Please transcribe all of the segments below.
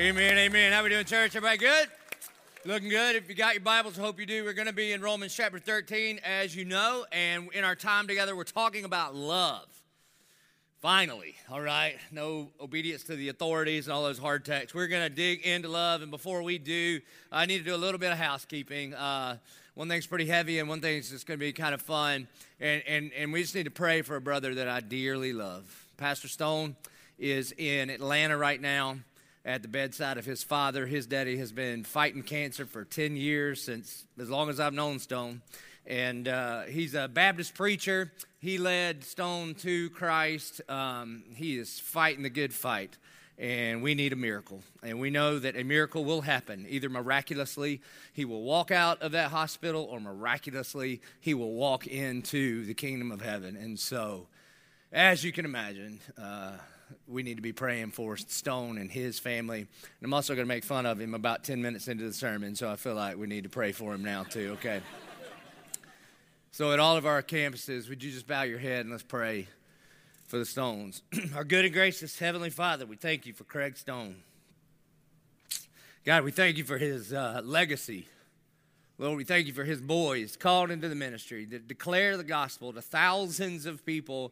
Amen, amen. How we doing, church? Everybody good? Looking good. If you got your Bibles, I hope you do. We're going to be in Romans chapter 13, as you know, and in our time together, we're talking about love. Finally, all right. No obedience to the authorities and all those hard texts. We're going to dig into love, and before we do, I need to do a little bit of housekeeping. Uh, one thing's pretty heavy, and one thing's just going to be kind of fun, and, and, and we just need to pray for a brother that I dearly love. Pastor Stone is in Atlanta right now at the bedside of his father. His daddy has been fighting cancer for 10 years, since as long as I've known Stone. And uh, he's a Baptist preacher. He led Stone to Christ. Um, he is fighting the good fight. And we need a miracle. And we know that a miracle will happen. Either miraculously, he will walk out of that hospital, or miraculously, he will walk into the kingdom of heaven. And so, as you can imagine, uh, we need to be praying for Stone and his family. And I'm also going to make fun of him about 10 minutes into the sermon, so I feel like we need to pray for him now, too, okay? so, at all of our campuses, would you just bow your head and let's pray for the Stones? our good and gracious Heavenly Father, we thank you for Craig Stone. God, we thank you for his uh, legacy. Lord, we thank you for his boys called into the ministry to declare the gospel to thousands of people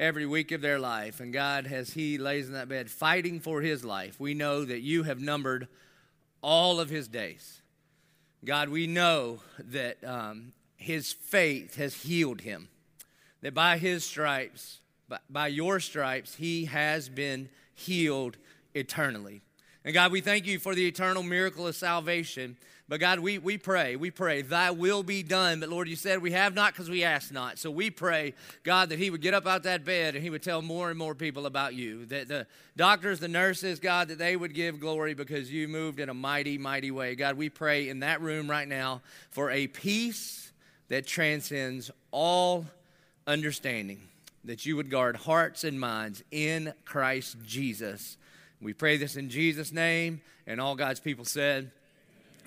every week of their life. And God, as he lays in that bed fighting for his life, we know that you have numbered all of his days. God, we know that um, his faith has healed him, that by his stripes, by, by your stripes, he has been healed eternally. And God, we thank you for the eternal miracle of salvation but God, we, we pray, we pray, thy will be done. But Lord, you said we have not because we ask not. So we pray, God, that he would get up out that bed and he would tell more and more people about you. That the doctors, the nurses, God, that they would give glory because you moved in a mighty, mighty way. God, we pray in that room right now for a peace that transcends all understanding, that you would guard hearts and minds in Christ Jesus. We pray this in Jesus' name, and all God's people said,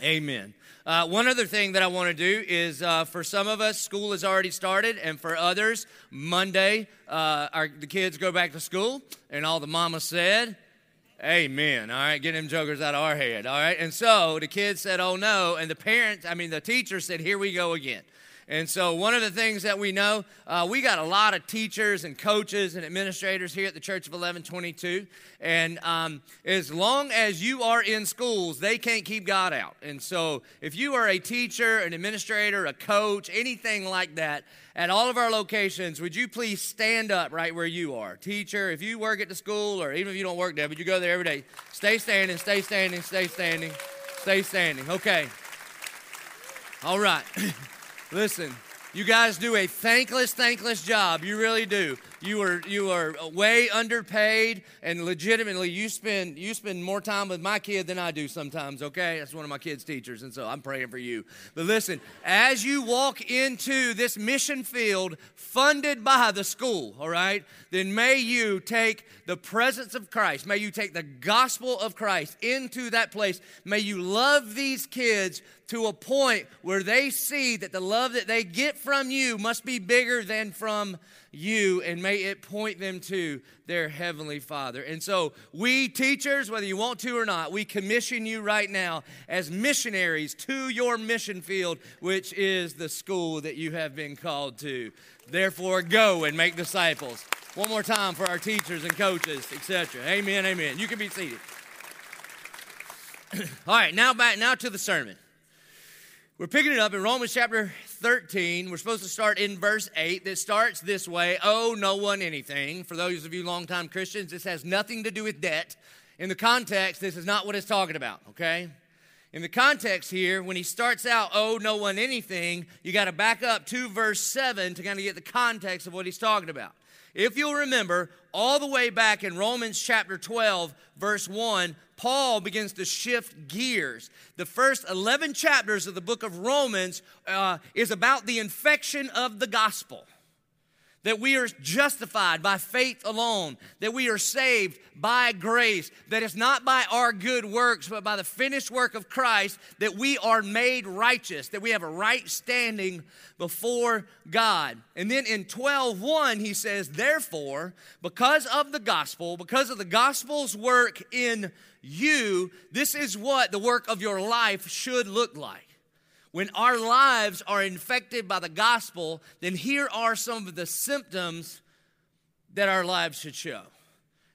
Amen. Uh, one other thing that I want to do is uh, for some of us, school has already started, and for others, Monday, uh, our, the kids go back to school, and all the mama said, Amen. All right, get them jokers out of our head. All right, and so the kids said, Oh no, and the parents, I mean, the teacher said, Here we go again. And so, one of the things that we know, uh, we got a lot of teachers and coaches and administrators here at the Church of 1122. And um, as long as you are in schools, they can't keep God out. And so, if you are a teacher, an administrator, a coach, anything like that, at all of our locations, would you please stand up right where you are? Teacher, if you work at the school, or even if you don't work there, but you go there every day, stay standing, stay standing, stay standing, stay standing. Okay. All right. Listen, you guys do a thankless, thankless job. You really do. You are you are way underpaid, and legitimately, you spend you spend more time with my kid than I do sometimes. Okay, that's one of my kids' teachers, and so I'm praying for you. But listen, as you walk into this mission field funded by the school, all right, then may you take the presence of Christ, may you take the gospel of Christ into that place. May you love these kids to a point where they see that the love that they get from you must be bigger than from you, and may it point them to their Heavenly Father. And so, we teachers, whether you want to or not, we commission you right now as missionaries to your mission field, which is the school that you have been called to. Therefore, go and make disciples. One more time for our teachers and coaches, etc. Amen, amen. You can be seated. All right, now back now to the sermon. We're picking it up in Romans chapter 13. We're supposed to start in verse 8 that starts this way Oh, no one anything. For those of you longtime Christians, this has nothing to do with debt. In the context, this is not what it's talking about, okay? In the context here, when he starts out, oh, no one anything, you got to back up to verse 7 to kind of get the context of what he's talking about. If you'll remember, all the way back in Romans chapter 12, verse 1, Paul begins to shift gears. The first 11 chapters of the book of Romans uh, is about the infection of the gospel. That we are justified by faith alone, that we are saved by grace, that it's not by our good works, but by the finished work of Christ that we are made righteous, that we have a right standing before God. And then in 12:1 he says, "Therefore, because of the gospel, because of the gospel's work in you, this is what the work of your life should look like." When our lives are infected by the gospel, then here are some of the symptoms that our lives should show.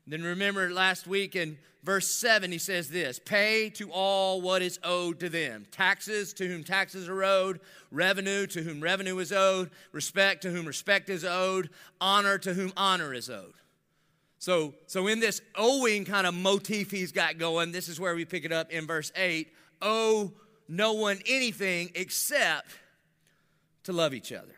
Then remember last week in verse 7, he says this Pay to all what is owed to them. Taxes to whom taxes are owed, revenue to whom revenue is owed, respect to whom respect is owed, honor to whom honor is owed. So, so in this owing kind of motif he's got going, this is where we pick it up in verse 8 owe no one anything except to love each other.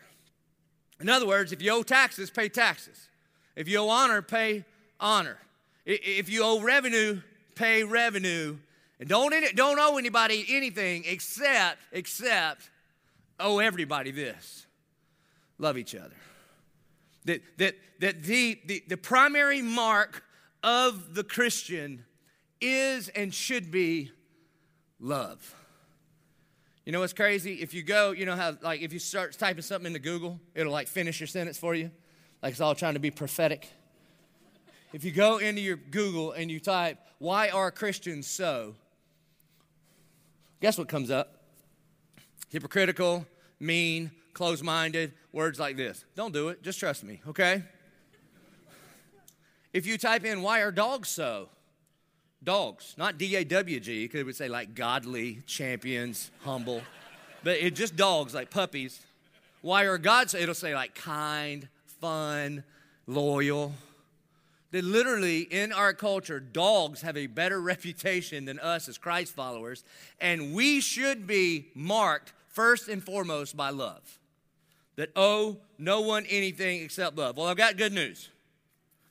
In other words, if you owe taxes, pay taxes. If you owe honor, pay honor. If you owe revenue, pay revenue. And don't, don't owe anybody anything except, except owe everybody this. Love each other. That, that, that the, the, the primary mark of the Christian is and should be love. You know what's crazy? If you go, you know how, like, if you start typing something into Google, it'll like finish your sentence for you. Like it's all trying to be prophetic. If you go into your Google and you type, why are Christians so? Guess what comes up? Hypocritical, mean, closed minded, words like this. Don't do it. Just trust me, okay? If you type in, why are dogs so? Dogs, not D A W G, because it would say like godly, champions, humble. But it just dogs, like puppies. Why are gods? It'll say like kind, fun, loyal. That literally in our culture, dogs have a better reputation than us as Christ followers, and we should be marked first and foremost by love. That owe no one anything except love. Well, I've got good news.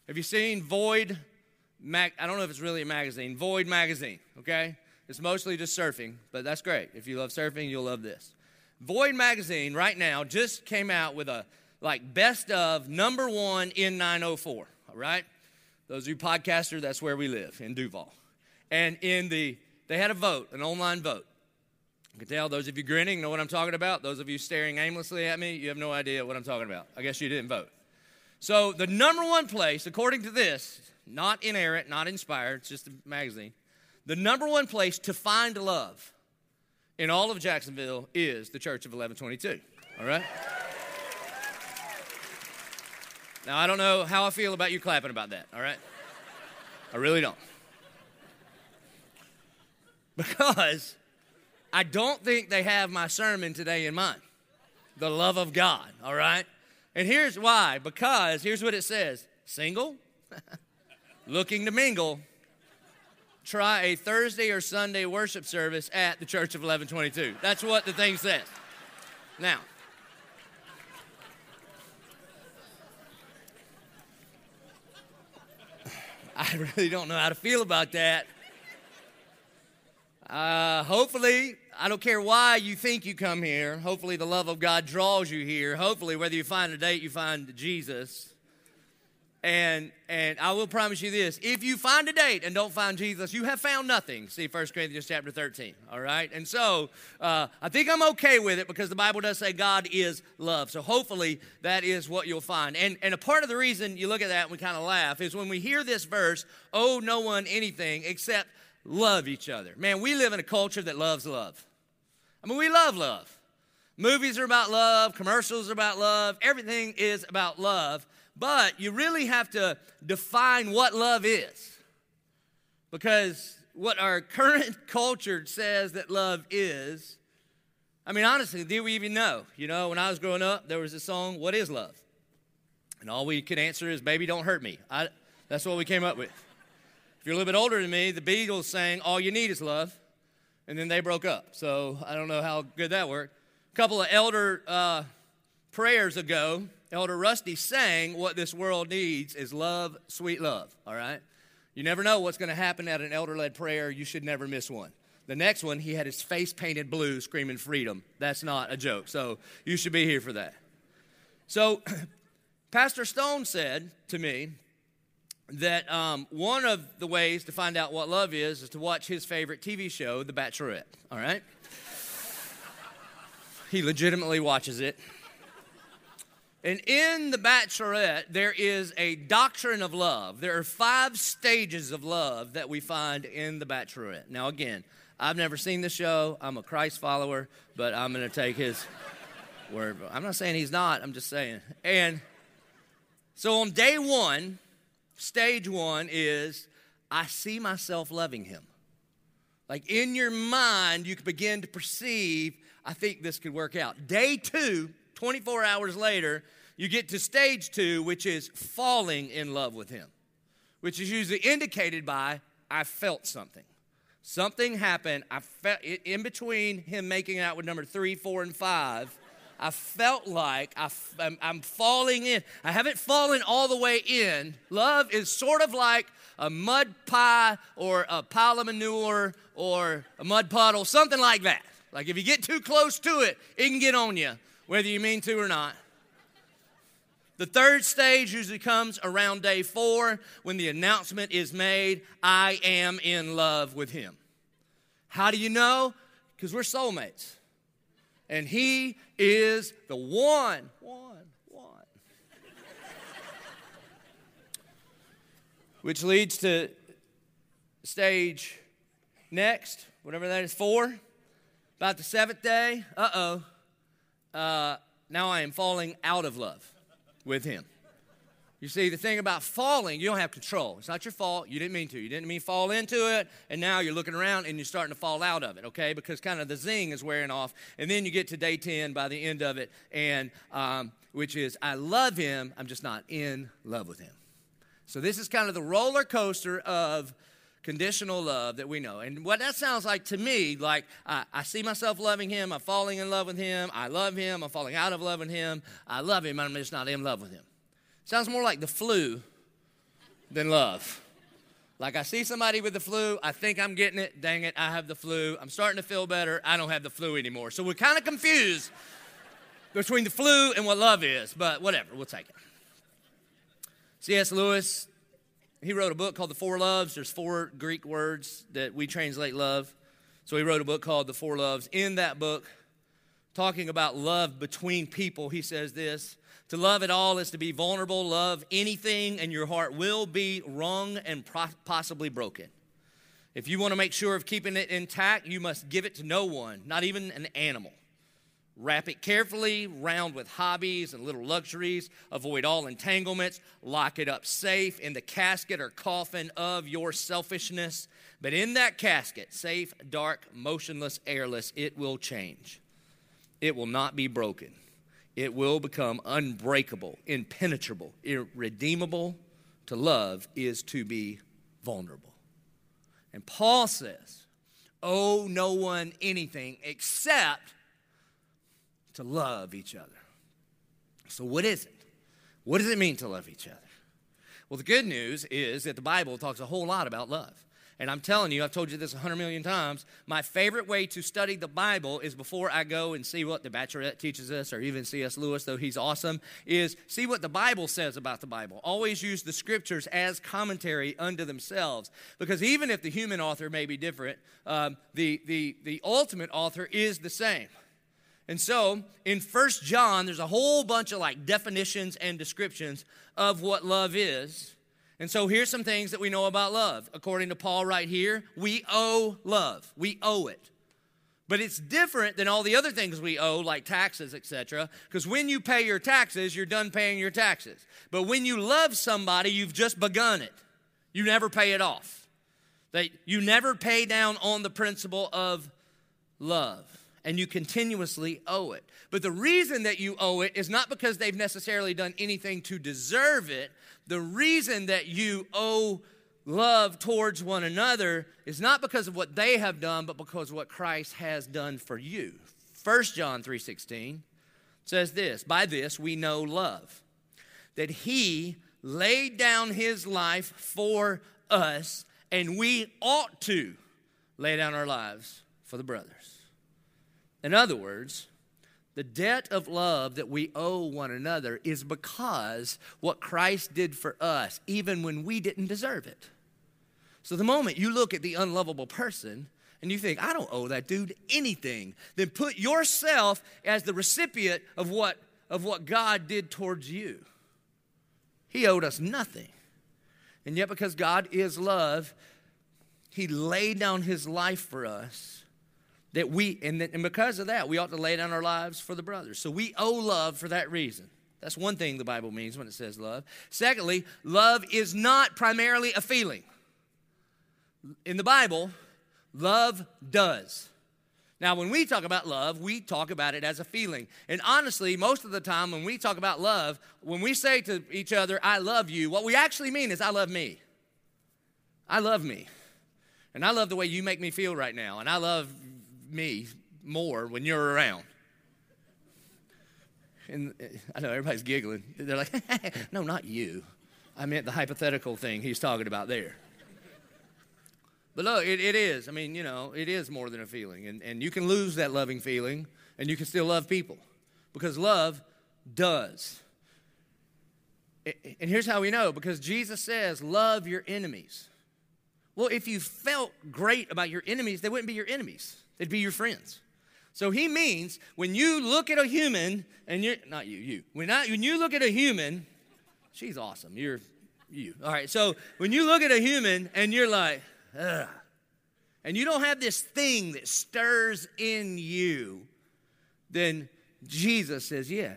Have you seen Void mag- I don't know if it's really a magazine, Void Magazine, okay? It's mostly just surfing, but that's great. If you love surfing, you'll love this. Void Magazine right now just came out with a like best of number one in 904, all right? Those of you podcaster, that's where we live, in Duval. And in the, they had a vote, an online vote. You can tell those of you grinning know what I'm talking about. Those of you staring aimlessly at me, you have no idea what I'm talking about. I guess you didn't vote. So the number one place, according to this, not inerrant, not inspired, it's just a magazine. The number one place to find love in all of Jacksonville is the Church of 1122. All right? Now, I don't know how I feel about you clapping about that, all right? I really don't. Because I don't think they have my sermon today in mind the love of God, all right? And here's why because here's what it says single, looking to mingle, try a Thursday or Sunday worship service at the Church of 1122. That's what the thing says. Now, I really don't know how to feel about that. Uh, hopefully, I don't care why you think you come here. Hopefully, the love of God draws you here. Hopefully, whether you find a date, you find Jesus. And and I will promise you this: if you find a date and don't find Jesus, you have found nothing. See 1 Corinthians chapter 13. All right, and so uh, I think I'm okay with it because the Bible does say God is love. So hopefully that is what you'll find. And and a part of the reason you look at that and we kind of laugh is when we hear this verse, "Owe no one anything except love each other." Man, we live in a culture that loves love. I mean, we love love. Movies are about love. Commercials are about love. Everything is about love. But you really have to define what love is. Because what our current culture says that love is, I mean, honestly, do we even know? You know, when I was growing up, there was a song, What is Love? And all we could answer is, Baby, don't hurt me. I, that's what we came up with. If you're a little bit older than me, the Beatles sang, All You Need Is Love. And then they broke up. So I don't know how good that worked. A couple of elder uh, prayers ago, Elder Rusty sang, What this world needs is love, sweet love, all right? You never know what's going to happen at an elder led prayer. You should never miss one. The next one, he had his face painted blue screaming freedom. That's not a joke. So you should be here for that. So Pastor Stone said to me that um, one of the ways to find out what love is is to watch his favorite TV show, The Bachelorette. All right? he legitimately watches it. And in The Bachelorette, there is a doctrine of love. There are five stages of love that we find in The Bachelorette. Now, again, I've never seen the show. I'm a Christ follower, but I'm going to take his word. I'm not saying he's not, I'm just saying. And so on day one, stage one is I see myself loving him. Like in your mind, you can begin to perceive, I think this could work out. Day two, 24 hours later, you get to stage two, which is falling in love with Him, which is usually indicated by I felt something. Something happened. I felt in between him making out with number three, four, and five. I felt like I, am falling in. I haven't fallen all the way in. Love is sort of like a mud pie or a pile of manure or a mud puddle, something like that. Like if you get too close to it, it can get on you whether you mean to or not. The third stage usually comes around day four when the announcement is made I am in love with him. How do you know? Because we're soulmates. And he is the one, one, one. Which leads to stage next, whatever that is, four. About the seventh day, uh oh uh, now I am falling out of love with him. You see, the thing about falling, you don't have control. It's not your fault. You didn't mean to. You didn't mean fall into it, and now you're looking around and you're starting to fall out of it, okay? Because kind of the zing is wearing off. And then you get to day 10 by the end of it, and um, which is, I love him, I'm just not in love with him. So this is kind of the roller coaster of conditional love that we know. And what that sounds like to me, like I, I, see myself loving him, I'm falling in love with him, I love him, I'm falling out of love with him, I love him, I'm just not in love with him. Sounds more like the flu than love. Like I see somebody with the flu, I think I'm getting it, dang it, I have the flu, I'm starting to feel better, I don't have the flu anymore. So we're kind of confused between the flu and what love is, but whatever, we'll take it. C.S. Lewis he wrote a book called The Four Loves. There's four Greek words that we translate love. So he wrote a book called The Four Loves. In that book, talking about love between people, he says this To love at all is to be vulnerable, love anything, and your heart will be wrung and possibly broken. If you want to make sure of keeping it intact, you must give it to no one, not even an animal. Wrap it carefully round with hobbies and little luxuries. Avoid all entanglements. Lock it up safe in the casket or coffin of your selfishness. But in that casket, safe, dark, motionless, airless, it will change. It will not be broken. It will become unbreakable, impenetrable, irredeemable. To love is to be vulnerable. And Paul says, Owe no one anything except to love each other. So, what is it? What does it mean to love each other? Well, the good news is that the Bible talks a whole lot about love. And I'm telling you, I've told you this a hundred million times. My favorite way to study the Bible is before I go and see what the Bachelorette teaches us, or even C.S. Lewis, though he's awesome, is see what the Bible says about the Bible. Always use the scriptures as commentary unto themselves. Because even if the human author may be different, um, the, the, the ultimate author is the same. And so in First John, there's a whole bunch of like definitions and descriptions of what love is. And so here's some things that we know about love. According to Paul right here, we owe love. We owe it. But it's different than all the other things we owe, like taxes, etc. Because when you pay your taxes, you're done paying your taxes. But when you love somebody, you've just begun it. You never pay it off. That you never pay down on the principle of love and you continuously owe it. But the reason that you owe it is not because they've necessarily done anything to deserve it. The reason that you owe love towards one another is not because of what they have done, but because of what Christ has done for you. 1 John 3:16 says this, by this we know love, that he laid down his life for us, and we ought to lay down our lives for the brothers. In other words, The debt of love that we owe one another is because what Christ did for us, even when we didn't deserve it. So the moment you look at the unlovable person and you think, I don't owe that dude anything, then put yourself as the recipient of what, of what God did towards you. He owed us nothing. And yet, because God is love, He laid down His life for us. That we, and, that, and because of that, we ought to lay down our lives for the brothers. So we owe love for that reason. That's one thing the Bible means when it says love. Secondly, love is not primarily a feeling. In the Bible, love does. Now, when we talk about love, we talk about it as a feeling. And honestly, most of the time when we talk about love, when we say to each other, I love you, what we actually mean is, I love me. I love me. And I love the way you make me feel right now. And I love me more when you're around. And uh, I know everybody's giggling. They're like, no, not you. I meant the hypothetical thing he's talking about there. But look, it, it is. I mean, you know, it is more than a feeling. And, and you can lose that loving feeling and you can still love people because love does. And here's how we know because Jesus says, Love your enemies. Well, if you felt great about your enemies, they wouldn't be your enemies, they'd be your friends. So he means when you look at a human, and you're not you, you. When, I, when you look at a human, she's awesome. You're you. All right, so when you look at a human and you're like, Ugh. And you don't have this thing that stirs in you, then Jesus says, Yeah,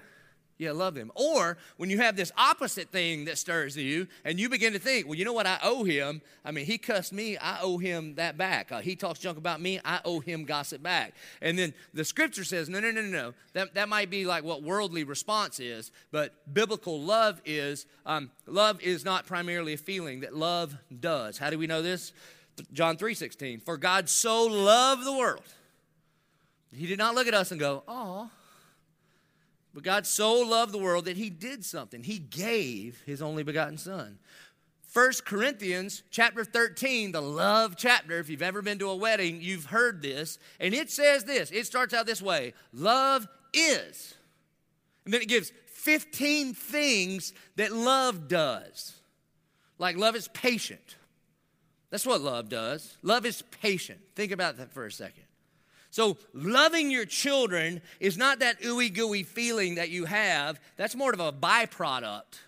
yeah, love him. Or when you have this opposite thing that stirs you and you begin to think, well, you know what? I owe him. I mean, he cussed me. I owe him that back. Uh, he talks junk about me. I owe him gossip back. And then the scripture says, no, no, no, no, no. That, that might be like what worldly response is, but biblical love is um, love is not primarily a feeling, that love does. How do we know this? John 3:16. For God so loved the world. He did not look at us and go, "Oh." But God so loved the world that he did something. He gave his only begotten son. 1 Corinthians chapter 13, the love chapter. If you've ever been to a wedding, you've heard this. And it says this it starts out this way Love is. And then it gives 15 things that love does. Like love is patient, that's what love does. Love is patient. Think about that for a second. So, loving your children is not that ooey gooey feeling that you have, that's more of a byproduct.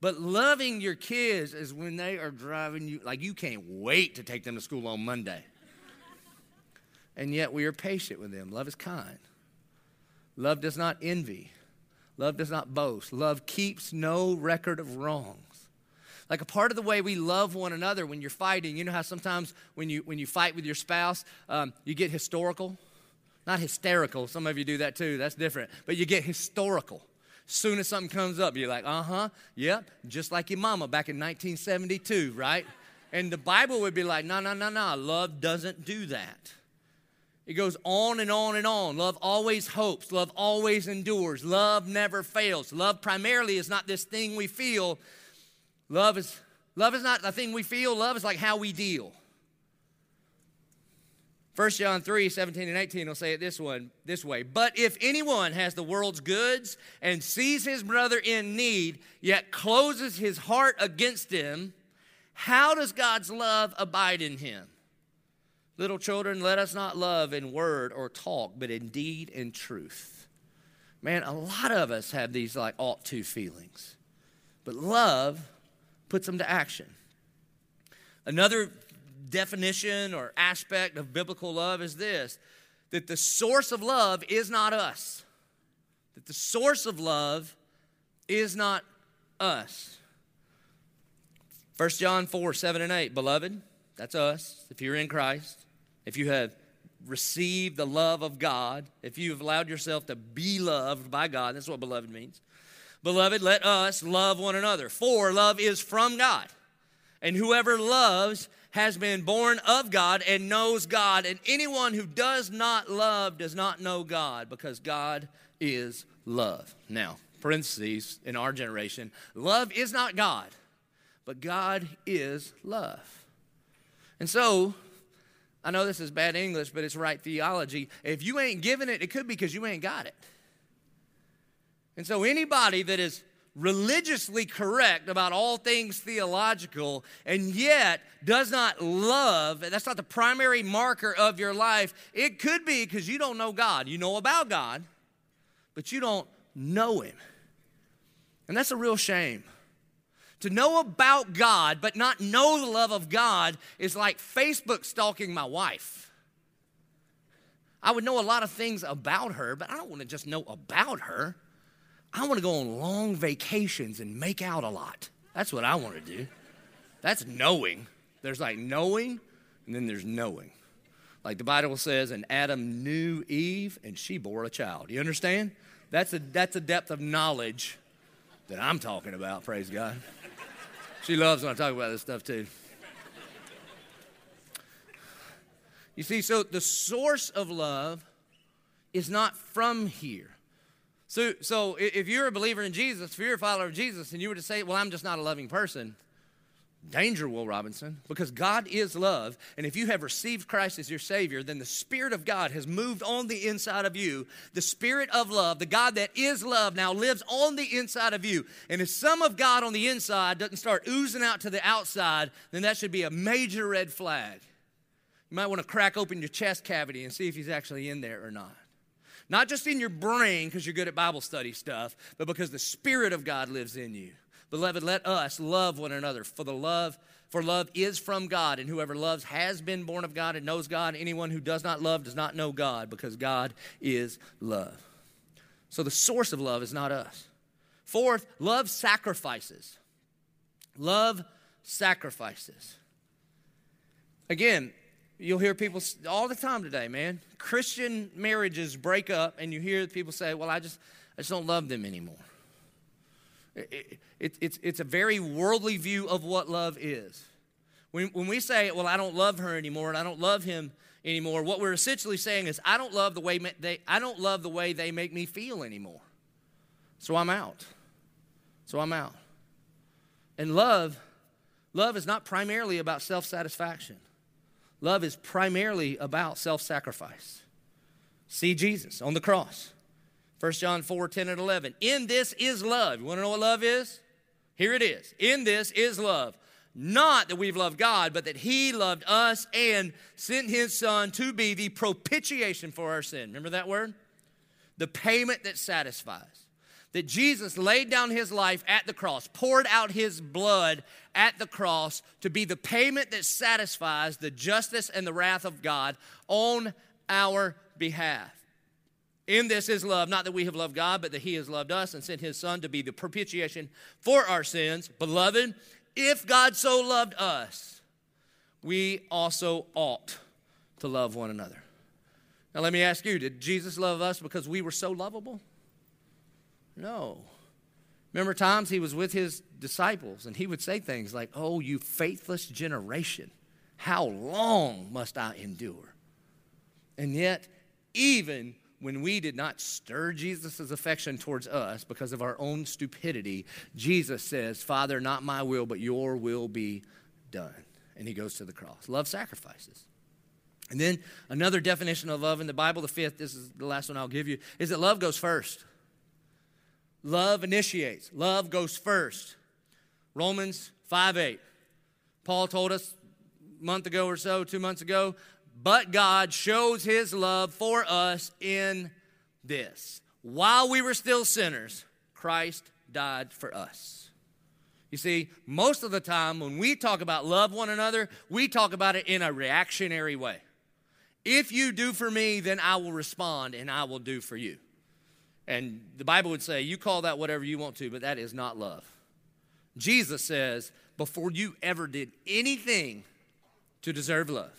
But loving your kids is when they are driving you, like you can't wait to take them to school on Monday. and yet we are patient with them. Love is kind. Love does not envy. Love does not boast. Love keeps no record of wrong. Like a part of the way we love one another when you're fighting, you know how sometimes when you, when you fight with your spouse, um, you get historical? Not hysterical. Some of you do that too. That's different. But you get historical. Soon as something comes up, you're like, uh huh, yep, just like your mama back in 1972, right? And the Bible would be like, no, no, no, no, love doesn't do that. It goes on and on and on. Love always hopes. Love always endures. Love never fails. Love primarily is not this thing we feel, Love is, love is not the thing we feel, love is like how we deal. 1 John 3, 17 and 18 will say it this one this way. But if anyone has the world's goods and sees his brother in need, yet closes his heart against him, how does God's love abide in him? Little children, let us not love in word or talk, but in deed and truth. Man, a lot of us have these like ought to feelings. But love puts them to action. Another definition or aspect of biblical love is this that the source of love is not us. That the source of love is not us. 1 John 4 7 and 8. Beloved, that's us. If you're in Christ, if you have received the love of God, if you have allowed yourself to be loved by God, that's what beloved means. Beloved, let us love one another, for love is from God. And whoever loves has been born of God and knows God. And anyone who does not love does not know God, because God is love. Now, parentheses in our generation, love is not God, but God is love. And so, I know this is bad English, but it's right theology. If you ain't giving it, it could be because you ain't got it. And so, anybody that is religiously correct about all things theological and yet does not love, that's not the primary marker of your life, it could be because you don't know God. You know about God, but you don't know Him. And that's a real shame. To know about God but not know the love of God is like Facebook stalking my wife. I would know a lot of things about her, but I don't want to just know about her. I want to go on long vacations and make out a lot. That's what I want to do. That's knowing. There's like knowing, and then there's knowing. Like the Bible says, and Adam knew Eve, and she bore a child. You understand? That's a, that's a depth of knowledge that I'm talking about, praise God. She loves when I talk about this stuff too. You see, so the source of love is not from here. So, so if you're a believer in Jesus, if you're a follower of Jesus, and you were to say, Well, I'm just not a loving person, danger, Will Robinson, because God is love. And if you have received Christ as your Savior, then the Spirit of God has moved on the inside of you. The Spirit of love, the God that is love, now lives on the inside of you. And if some of God on the inside doesn't start oozing out to the outside, then that should be a major red flag. You might want to crack open your chest cavity and see if He's actually in there or not. Not just in your brain because you're good at Bible study stuff, but because the Spirit of God lives in you. Beloved, let us love one another, for the love for love is from God, and whoever loves has been born of God and knows God. Anyone who does not love does not know God, because God is love. So the source of love is not us. Fourth, love sacrifices. Love sacrifices. Again, You'll hear people all the time today, man. Christian marriages break up, and you hear people say, Well, I just, I just don't love them anymore. It, it, it's, it's a very worldly view of what love is. When, when we say, Well, I don't love her anymore, and I don't love him anymore, what we're essentially saying is, I don't love the way they, I don't love the way they make me feel anymore. So I'm out. So I'm out. And love, love is not primarily about self satisfaction. Love is primarily about self sacrifice. See Jesus on the cross. 1 John 4 10 and 11. In this is love. You want to know what love is? Here it is. In this is love. Not that we've loved God, but that He loved us and sent His Son to be the propitiation for our sin. Remember that word? The payment that satisfies that Jesus laid down his life at the cross, poured out his blood at the cross to be the payment that satisfies the justice and the wrath of God on our behalf. In this is love, not that we have loved God, but that He has loved us and sent His Son to be the propitiation for our sins. Beloved, if God so loved us, we also ought to love one another. Now, let me ask you did Jesus love us because we were so lovable? No. Remember times he was with his disciples and he would say things like, Oh, you faithless generation, how long must I endure? And yet, even when we did not stir Jesus' affection towards us because of our own stupidity, Jesus says, Father, not my will, but your will be done. And he goes to the cross. Love sacrifices. And then another definition of love in the Bible, the fifth, this is the last one I'll give you, is that love goes first. Love initiates, love goes first. Romans 5 8. Paul told us a month ago or so, two months ago, but God shows his love for us in this. While we were still sinners, Christ died for us. You see, most of the time when we talk about love one another, we talk about it in a reactionary way. If you do for me, then I will respond and I will do for you. And the Bible would say, you call that whatever you want to, but that is not love. Jesus says, before you ever did anything to deserve love,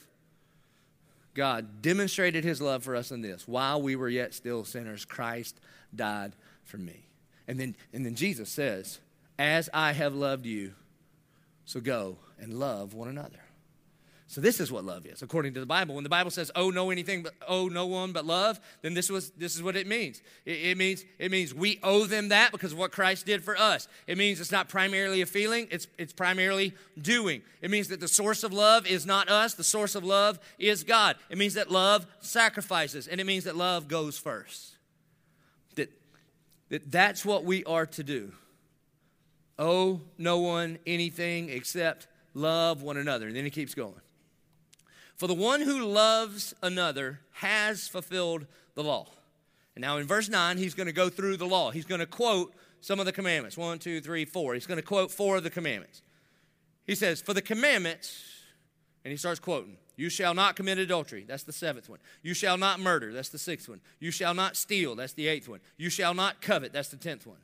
God demonstrated his love for us in this. While we were yet still sinners, Christ died for me. And then, and then Jesus says, As I have loved you, so go and love one another. So this is what love is, according to the Bible. When the Bible says, "Oh, no anything but oh no one but love," then this was this is what it means. It, it, means it means we owe them that because of what Christ did for us. It means it's not primarily a feeling; it's it's primarily doing. It means that the source of love is not us; the source of love is God. It means that love sacrifices, and it means that love goes first. That that that's what we are to do. Owe no one anything except love one another. And then he keeps going. For the one who loves another has fulfilled the law. And now in verse 9, he's going to go through the law. He's going to quote some of the commandments one, two, three, four. He's going to quote four of the commandments. He says, For the commandments, and he starts quoting, You shall not commit adultery. That's the seventh one. You shall not murder. That's the sixth one. You shall not steal. That's the eighth one. You shall not covet. That's the tenth one.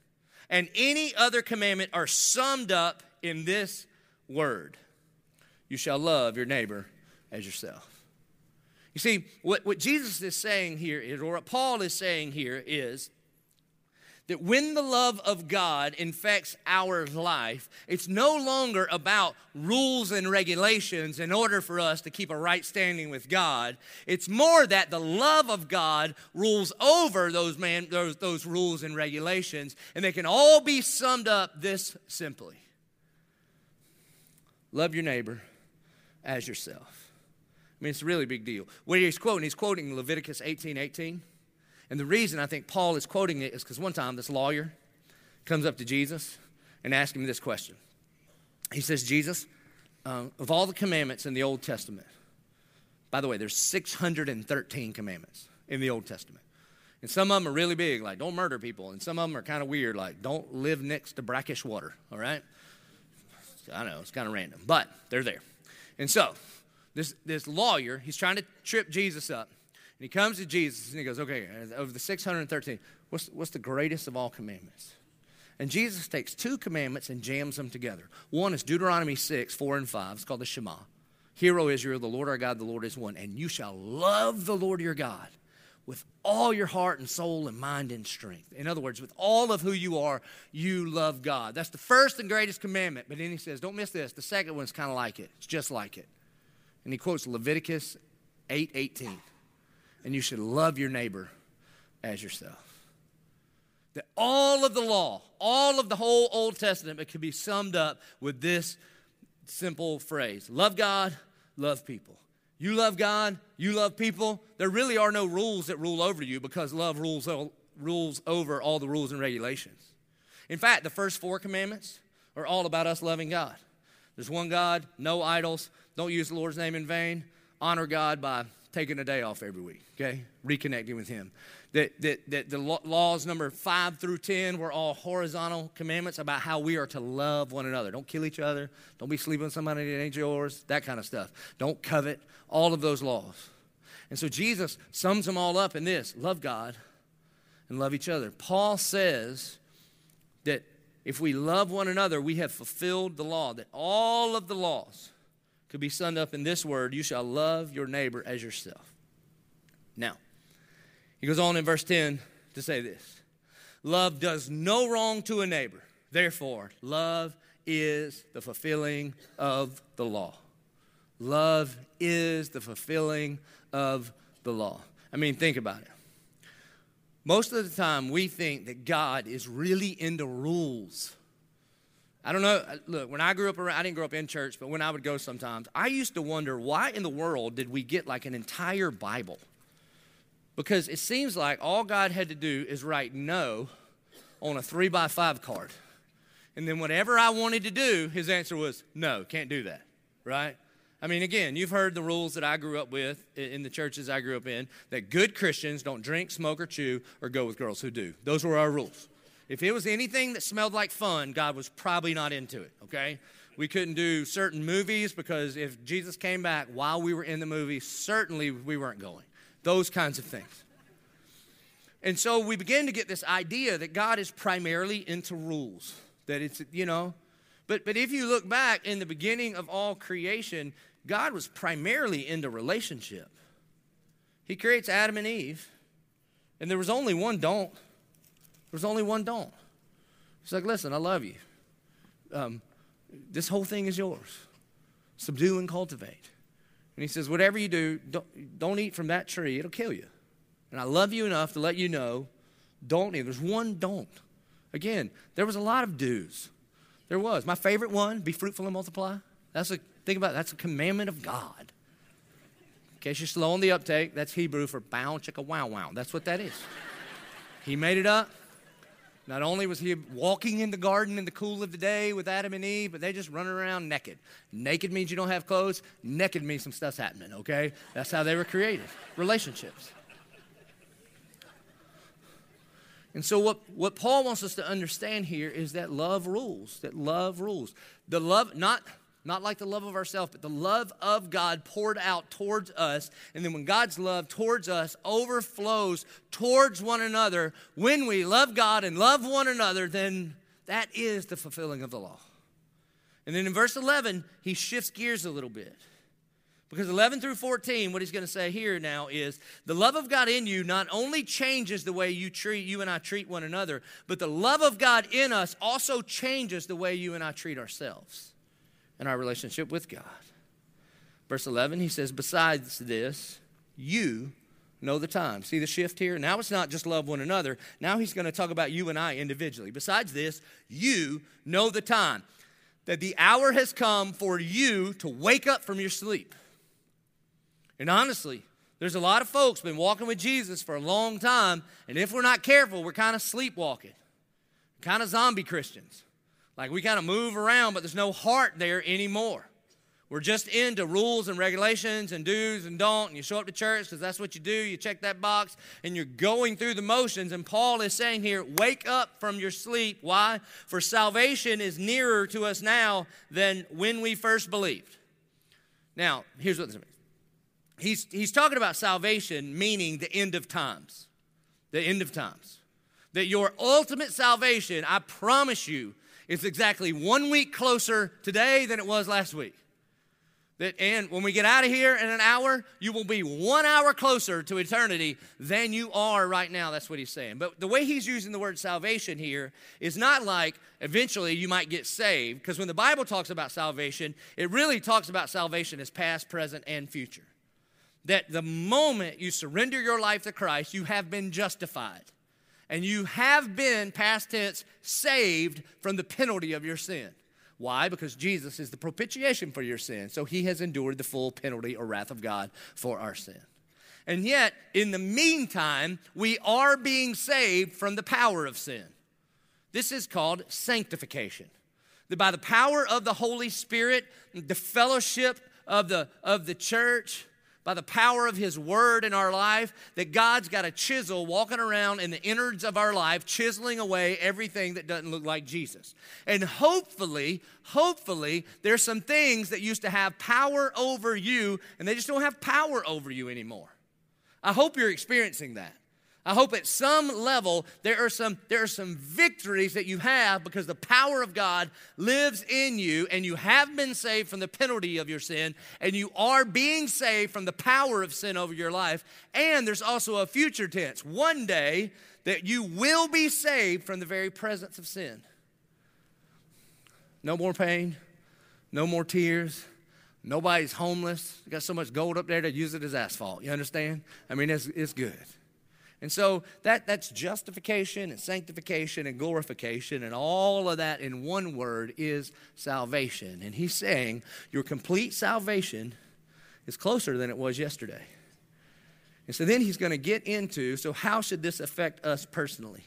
And any other commandment are summed up in this word You shall love your neighbor as yourself. You see, what, what Jesus is saying here is, or what Paul is saying here is, that when the love of God infects our life, it's no longer about rules and regulations in order for us to keep a right standing with God. It's more that the love of God rules over those, man, those, those rules and regulations, and they can all be summed up this simply Love your neighbor as yourself. I mean, it's a really big deal. What he's quoting, he's quoting Leviticus 18 18. And the reason I think Paul is quoting it is because one time this lawyer comes up to Jesus and asks him this question. He says, Jesus, uh, of all the commandments in the Old Testament, by the way, there's 613 commandments in the Old Testament. And some of them are really big, like don't murder people. And some of them are kind of weird, like don't live next to brackish water, all right? I know, it's kind of random, but they're there. And so, this, this lawyer, he's trying to trip Jesus up. And he comes to Jesus and he goes, Okay, uh, of the 613, what's, what's the greatest of all commandments? And Jesus takes two commandments and jams them together. One is Deuteronomy 6, 4 and 5. It's called the Shema. Hear, O Israel, the Lord our God, the Lord is one. And you shall love the Lord your God with all your heart and soul and mind and strength. In other words, with all of who you are, you love God. That's the first and greatest commandment. But then he says, don't miss this. The second one's kind of like it. It's just like it. And he quotes Leviticus 8 18 and you should love your neighbor as yourself. That all of the law, all of the whole Old Testament could be summed up with this simple phrase love God, love people. You love God, you love people. There really are no rules that rule over you because love rules, rules over all the rules and regulations. In fact, the first four commandments are all about us loving God. There's one God, no idols, don't use the Lord's name in vain, honor God by taking a day off every week, okay? Reconnecting with Him. That, that, that the laws number five through 10 were all horizontal commandments about how we are to love one another. Don't kill each other. Don't be sleeping with somebody that ain't yours, that kind of stuff. Don't covet, all of those laws. And so Jesus sums them all up in this love God and love each other. Paul says that if we love one another, we have fulfilled the law, that all of the laws could be summed up in this word you shall love your neighbor as yourself. Now, he goes on in verse 10 to say this Love does no wrong to a neighbor. Therefore, love is the fulfilling of the law. Love is the fulfilling of the law. I mean, think about it. Most of the time, we think that God is really into rules. I don't know. Uh, look, when I grew up around, I didn't grow up in church, but when I would go sometimes, I used to wonder why in the world did we get like an entire Bible? Because it seems like all God had to do is write no on a three by five card. And then whatever I wanted to do, his answer was no, can't do that, right? I mean, again, you've heard the rules that I grew up with in the churches I grew up in that good Christians don't drink, smoke, or chew, or go with girls who do. Those were our rules. If it was anything that smelled like fun, God was probably not into it, okay? We couldn't do certain movies because if Jesus came back while we were in the movie, certainly we weren't going. Those kinds of things. And so we begin to get this idea that God is primarily into rules, that it's, you know, but, but if you look back in the beginning of all creation, God was primarily into relationship. He creates Adam and Eve, and there was only one don't. There's only one don't. He's like, listen, I love you. Um, this whole thing is yours. Subdue and cultivate. And he says, whatever you do, don't, don't eat from that tree, it'll kill you. And I love you enough to let you know, don't eat. There's one don't. Again, there was a lot of do's. There was. My favorite one, be fruitful and multiply. That's a think about it, that's a commandment of God. In case you're slow on the uptake, that's Hebrew for bow chicka wow wow. That's what that is. he made it up. Not only was he walking in the garden in the cool of the day with Adam and Eve, but they just running around naked. Naked means you don't have clothes. Naked means some stuff's happening, okay? That's how they were created. Relationships. And so, what, what Paul wants us to understand here is that love rules, that love rules. The love, not, not like the love of ourselves, but the love of God poured out towards us. And then when God's love towards us overflows towards one another, when we love God and love one another, then that is the fulfilling of the law. And then in verse 11, he shifts gears a little bit. Because 11 through 14, what he's going to say here now is the love of God in you not only changes the way you treat you and I treat one another, but the love of God in us also changes the way you and I treat ourselves and our relationship with God. Verse 11, he says, Besides this, you know the time. See the shift here? Now it's not just love one another. Now he's going to talk about you and I individually. Besides this, you know the time. That the hour has come for you to wake up from your sleep. And honestly, there's a lot of folks been walking with Jesus for a long time, and if we're not careful, we're kind of sleepwalking, kind of zombie Christians. Like we kind of move around, but there's no heart there anymore. We're just into rules and regulations and do's and don't, and you show up to church because that's what you do. You check that box, and you're going through the motions. And Paul is saying here, wake up from your sleep. Why? For salvation is nearer to us now than when we first believed. Now, here's what this means he's, he's talking about salvation, meaning the end of times. The end of times. That your ultimate salvation, I promise you, is exactly one week closer today than it was last week. That, and when we get out of here in an hour, you will be one hour closer to eternity than you are right now. That's what he's saying. But the way he's using the word salvation here is not like eventually you might get saved, because when the Bible talks about salvation, it really talks about salvation as past, present, and future that the moment you surrender your life to Christ, you have been justified. And you have been, past tense, saved from the penalty of your sin. Why? Because Jesus is the propitiation for your sin. So he has endured the full penalty or wrath of God for our sin. And yet, in the meantime, we are being saved from the power of sin. This is called sanctification. That by the power of the Holy Spirit, the fellowship of the, of the church, by the power of His Word in our life, that God's got a chisel walking around in the innards of our life, chiseling away everything that doesn't look like Jesus. And hopefully, hopefully, there's some things that used to have power over you, and they just don't have power over you anymore. I hope you're experiencing that. I hope at some level there are some, there are some victories that you have because the power of God lives in you and you have been saved from the penalty of your sin and you are being saved from the power of sin over your life. And there's also a future tense. One day that you will be saved from the very presence of sin. No more pain, no more tears. Nobody's homeless. You got so much gold up there to use it as asphalt. You understand? I mean, it's, it's good. And so that, that's justification and sanctification and glorification, and all of that in one word is salvation. And he's saying your complete salvation is closer than it was yesterday. And so then he's going to get into so, how should this affect us personally?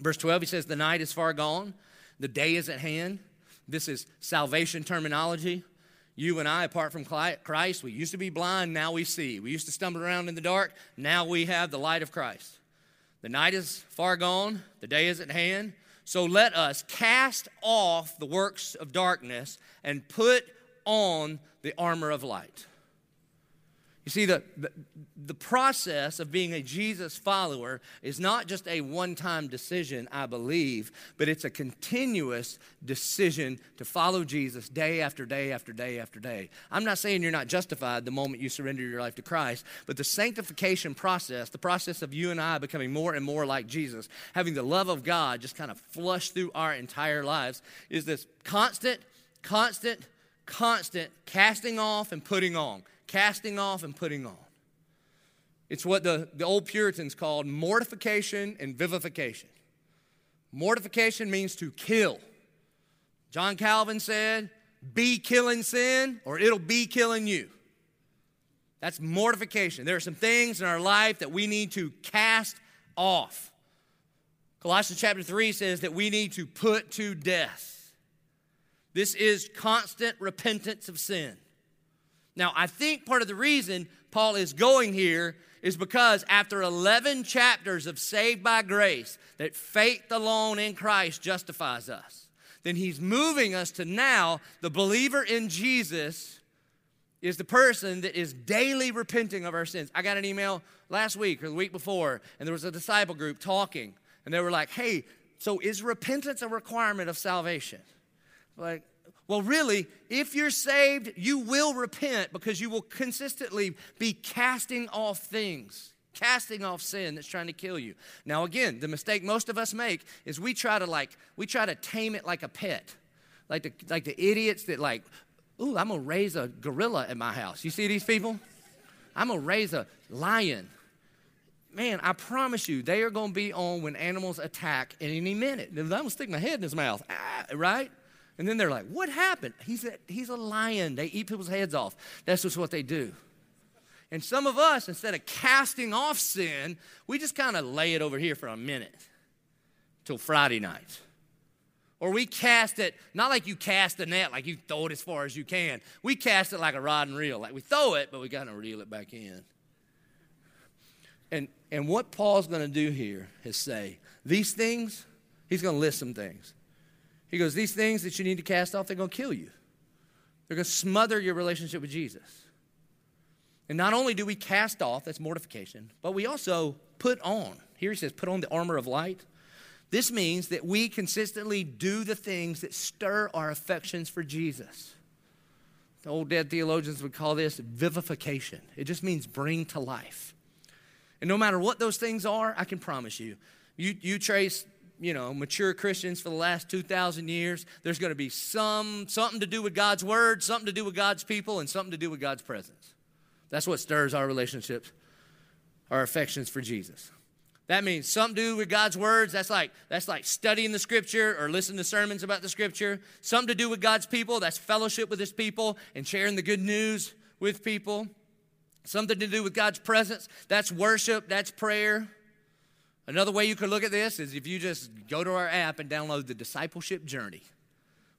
Verse 12, he says, The night is far gone, the day is at hand. This is salvation terminology. You and I, apart from Christ, we used to be blind, now we see. We used to stumble around in the dark, now we have the light of Christ. The night is far gone, the day is at hand. So let us cast off the works of darkness and put on the armor of light. You see, the, the, the, process of being a Jesus follower is not just a one time decision, I believe, but it's a continuous decision to follow Jesus day after day after day after day. I'm not saying you're not justified the moment you surrender your life to Christ, but the sanctification process, the process of you and I becoming more and more like Jesus, having the love of God just kind of flush through our entire lives, is this constant, constant, constant casting off and putting on casting off and putting on. It's what the, the old Puritans called mortification and vivification. Mortification means to kill. John Calvin said, be killing sin or it'll be killing you. That's mortification. There are some things in our life that we need to cast off. Colossians chapter 3 says that we need to put to death. This is constant repentance of sin. Now, I think part of the reason Paul is going here is because after 11 chapters of saved by grace, that faith alone in Christ justifies us, then he's moving us to now the believer in Jesus is the person that is daily repenting of our sins. I got an email last week or the week before, and there was a disciple group talking, and they were like, hey, so is repentance a requirement of salvation? Like, well, really, if you're saved, you will repent because you will consistently be casting off things, casting off sin that's trying to kill you. Now, again, the mistake most of us make is we try to like, we try to tame it like a pet. Like the, like the idiots that like, ooh, I'm gonna raise a gorilla at my house. You see these people? I'm gonna raise a lion. Man, I promise you, they are gonna be on when animals attack in any minute. I'm gonna stick my head in his mouth, ah, right? And then they're like, what happened? He's a, he's a lion. They eat people's heads off. That's just what they do. And some of us, instead of casting off sin, we just kind of lay it over here for a minute till Friday night. Or we cast it, not like you cast a net, like you throw it as far as you can. We cast it like a rod and reel. Like we throw it, but we got to reel it back in. And, and what Paul's going to do here is say, these things, he's going to list some things. He goes, These things that you need to cast off, they're going to kill you. They're going to smother your relationship with Jesus. And not only do we cast off, that's mortification, but we also put on. Here he says, put on the armor of light. This means that we consistently do the things that stir our affections for Jesus. The old dead theologians would call this vivification. It just means bring to life. And no matter what those things are, I can promise you, you, you trace you know, mature Christians for the last 2,000 years, there's going to be some, something to do with God's word, something to do with God's people, and something to do with God's presence. That's what stirs our relationships, our affections for Jesus. That means something to do with God's words. That's like, that's like studying the scripture or listening to sermons about the scripture. Something to do with God's people. That's fellowship with his people and sharing the good news with people. Something to do with God's presence. That's worship. That's prayer. Another way you could look at this is if you just go to our app and download the discipleship journey.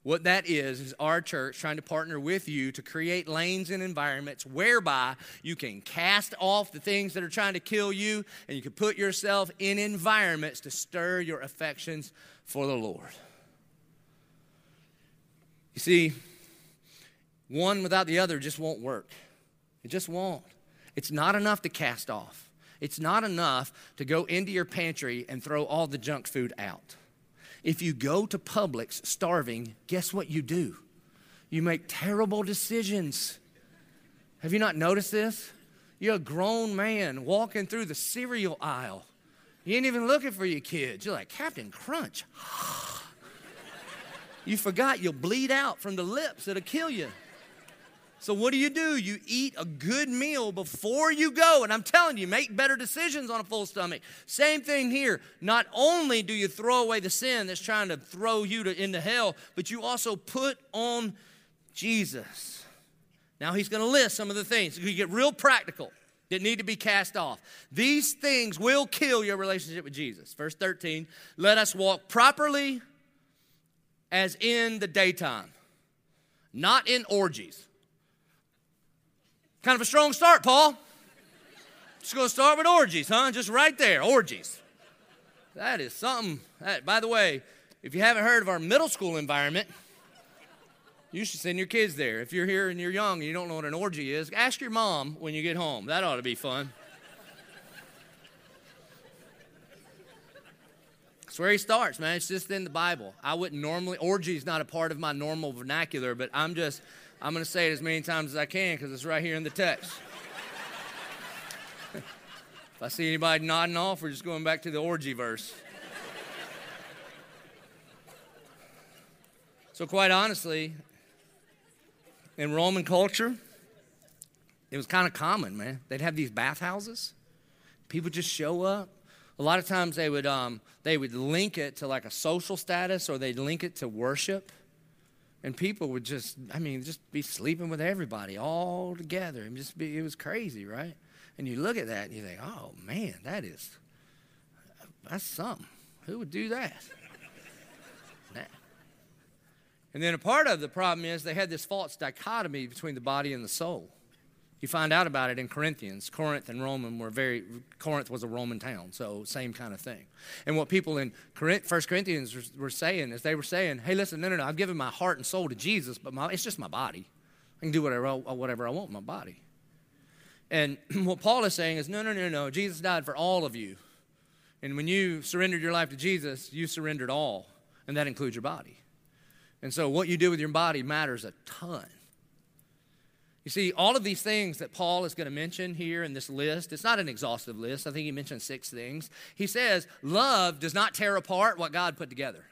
What that is, is our church trying to partner with you to create lanes and environments whereby you can cast off the things that are trying to kill you and you can put yourself in environments to stir your affections for the Lord. You see, one without the other just won't work. It just won't. It's not enough to cast off. It's not enough to go into your pantry and throw all the junk food out. If you go to Publix starving, guess what you do? You make terrible decisions. Have you not noticed this? You're a grown man walking through the cereal aisle. You ain't even looking for your kids. You're like, Cap'n Crunch. you forgot you'll bleed out from the lips that'll kill you. So, what do you do? You eat a good meal before you go. And I'm telling you, make better decisions on a full stomach. Same thing here. Not only do you throw away the sin that's trying to throw you to, into hell, but you also put on Jesus. Now, he's going to list some of the things. You get real practical that need to be cast off. These things will kill your relationship with Jesus. Verse 13 let us walk properly as in the daytime, not in orgies Kind of a strong start, Paul. Just going to start with orgies, huh? Just right there, orgies. That is something. That, by the way, if you haven't heard of our middle school environment, you should send your kids there. If you're here and you're young and you don't know what an orgy is, ask your mom when you get home. That ought to be fun. That's where he starts, man. It's just in the Bible. I wouldn't normally, orgy is not a part of my normal vernacular, but I'm just I'm going to say it as many times as I can because it's right here in the text. if I see anybody nodding off, we're just going back to the orgy verse. so, quite honestly, in Roman culture, it was kind of common, man. They'd have these bathhouses. People just show up. A lot of times they would um, they would link it to like a social status or they'd link it to worship. And people would just, I mean, just be sleeping with everybody all together. And just be, it was crazy, right? And you look at that and you think, oh man, that is, that's something. Who would do that? nah. And then a part of the problem is they had this false dichotomy between the body and the soul. You find out about it in Corinthians. Corinth and Roman were very, Corinth was a Roman town, so same kind of thing. And what people in 1 Corinthians were saying is they were saying, hey, listen, no, no, no, I've given my heart and soul to Jesus, but my, it's just my body. I can do whatever, uh, whatever I want with my body. And what Paul is saying is, no, no, no, no, Jesus died for all of you. And when you surrendered your life to Jesus, you surrendered all, and that includes your body. And so what you do with your body matters a ton. You see, all of these things that Paul is going to mention here in this list, it's not an exhaustive list. I think he mentioned six things. He says, Love does not tear apart what God put together.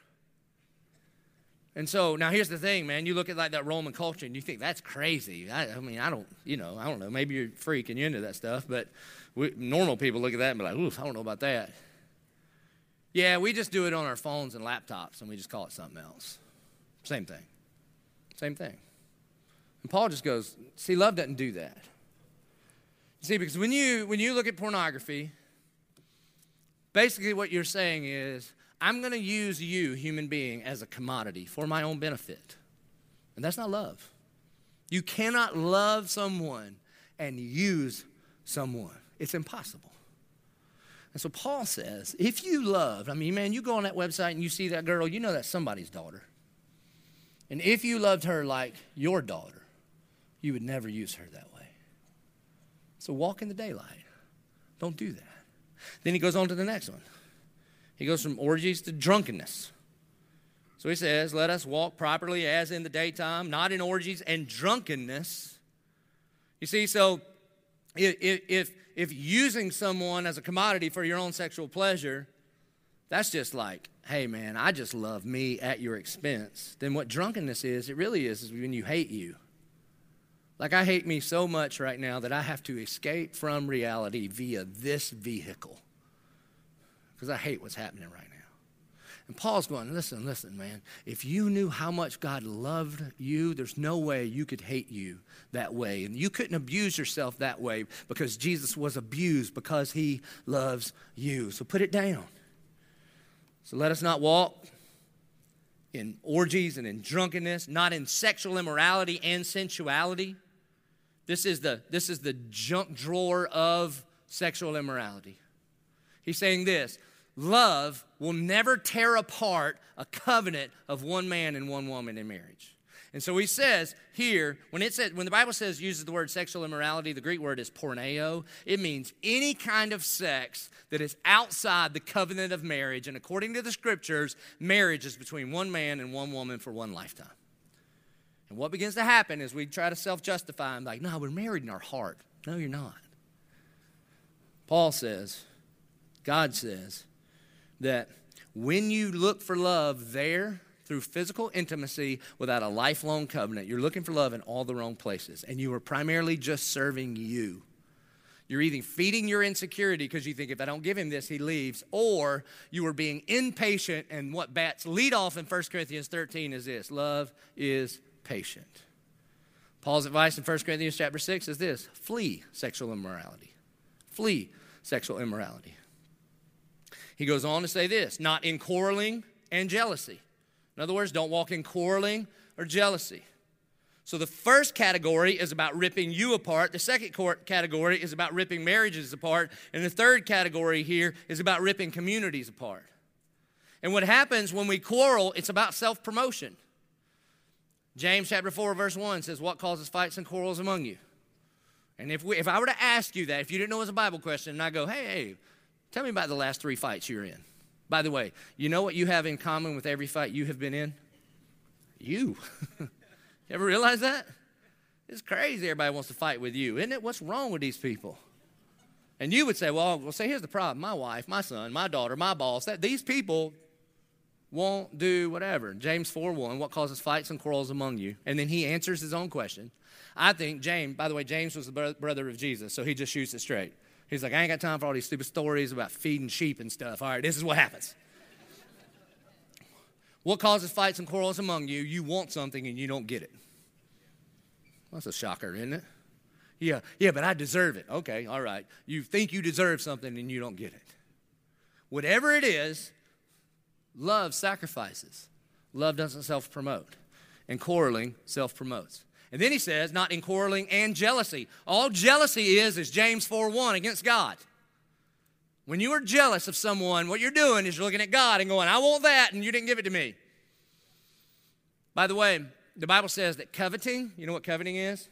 And so now here's the thing, man. You look at like that Roman culture and you think that's crazy. I, I mean, I don't, you know, I don't know. Maybe you're freak and you're into that stuff, but we, normal people look at that and be like, oof, I don't know about that. Yeah, we just do it on our phones and laptops and we just call it something else. Same thing. Same thing. And Paul just goes, see, love doesn't do that. See, because when you when you look at pornography, basically what you're saying is, I'm going to use you, human being, as a commodity for my own benefit. And that's not love. You cannot love someone and use someone. It's impossible. And so Paul says, if you love, I mean, man, you go on that website and you see that girl, you know that's somebody's daughter. And if you loved her like your daughter, you would never use her that way. So walk in the daylight. Don't do that. Then he goes on to the next one. He goes from orgies to drunkenness. So he says, Let us walk properly as in the daytime, not in orgies and drunkenness. You see, so if, if, if using someone as a commodity for your own sexual pleasure, that's just like, hey man, I just love me at your expense. Then what drunkenness is, it really is, is when you hate you. Like I hate me so much right now that I have to escape from reality via this vehicle because I hate what's happening right now. And Paul's going, listen, listen, man. If you knew how much God loved you, there's no way you could hate you that way. And you couldn't abuse yourself that way because Jesus was abused because he loves you. So put it down. So let us not walk in orgies and in drunkenness, not in sexual immorality and sensuality. This is the, this is the junk drawer of sexual immorality. He's saying this love will never tear apart a covenant of one man and one woman in marriage. And so he says here, when it says, when the Bible says uses the word sexual immorality, the Greek word is porneia. It means any kind of sex that is outside the covenant of marriage. And according to the scriptures, marriage is between one man and one woman for one lifetime. And what begins to happen is we try to self justify and like, no, we're married in our heart. No, you're not. Paul says, God says that when you look for love there through physical intimacy without a lifelong covenant, you're looking for love in all the wrong places. And you are primarily just serving you. You're either feeding your insecurity because you think if I don't give him this, he leaves, or you are being impatient. And what bats lead off in 1 Corinthians 13 is this love is patient. Paul's advice in 1 Corinthians chapter 6 is this flee sexual immorality. Flee sexual immorality. He goes on to say this not in quarreling and jealousy. In other words, don't walk in quarreling or jealousy. So the first category is about ripping you apart. The second category is about ripping marriages apart. And the third category here is about ripping communities apart. And what happens when we quarrel, it's about self promotion. James chapter 4, verse 1 says, What causes fights and quarrels among you? And if, we, if I were to ask you that, if you didn't know it was a Bible question, and I go, hey, hey, Tell me about the last three fights you're in. By the way, you know what you have in common with every fight you have been in? You. you ever realize that? It's crazy everybody wants to fight with you, isn't it? What's wrong with these people? And you would say, well, well, say, here's the problem. My wife, my son, my daughter, my boss, that these people won't do whatever. James 4 1, what causes fights and quarrels among you? And then he answers his own question. I think James, by the way, James was the brother of Jesus, so he just shoots it straight. He's like, I ain't got time for all these stupid stories about feeding sheep and stuff. All right, this is what happens. what causes fights and quarrels among you? You want something and you don't get it. Well, that's a shocker, isn't it? Yeah, yeah, but I deserve it. Okay, all right. You think you deserve something and you don't get it. Whatever it is, Love sacrifices. Love doesn't self promote. And quarreling self promotes. And then he says, not in quarreling and jealousy. All jealousy is, is James 4 1 against God. When you are jealous of someone, what you're doing is you're looking at God and going, I want that, and you didn't give it to me. By the way, the Bible says that coveting, you know what coveting is?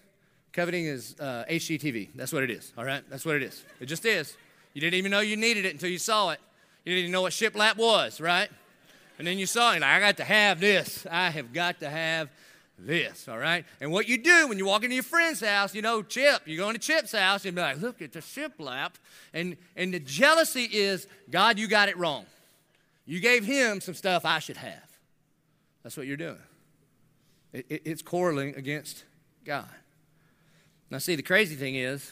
Coveting is uh, HGTV. That's what it is, all right? That's what it is. It just is. You didn't even know you needed it until you saw it. You didn't even know what shiplap was, right? And then you saw it, like, I got to have this. I have got to have this, all right? And what you do when you walk into your friend's house, you know, Chip, you go into Chip's house and be like, look at the shiplap. And, and the jealousy is, God, you got it wrong. You gave him some stuff I should have. That's what you're doing. It, it, it's quarreling against God. Now, see, the crazy thing is,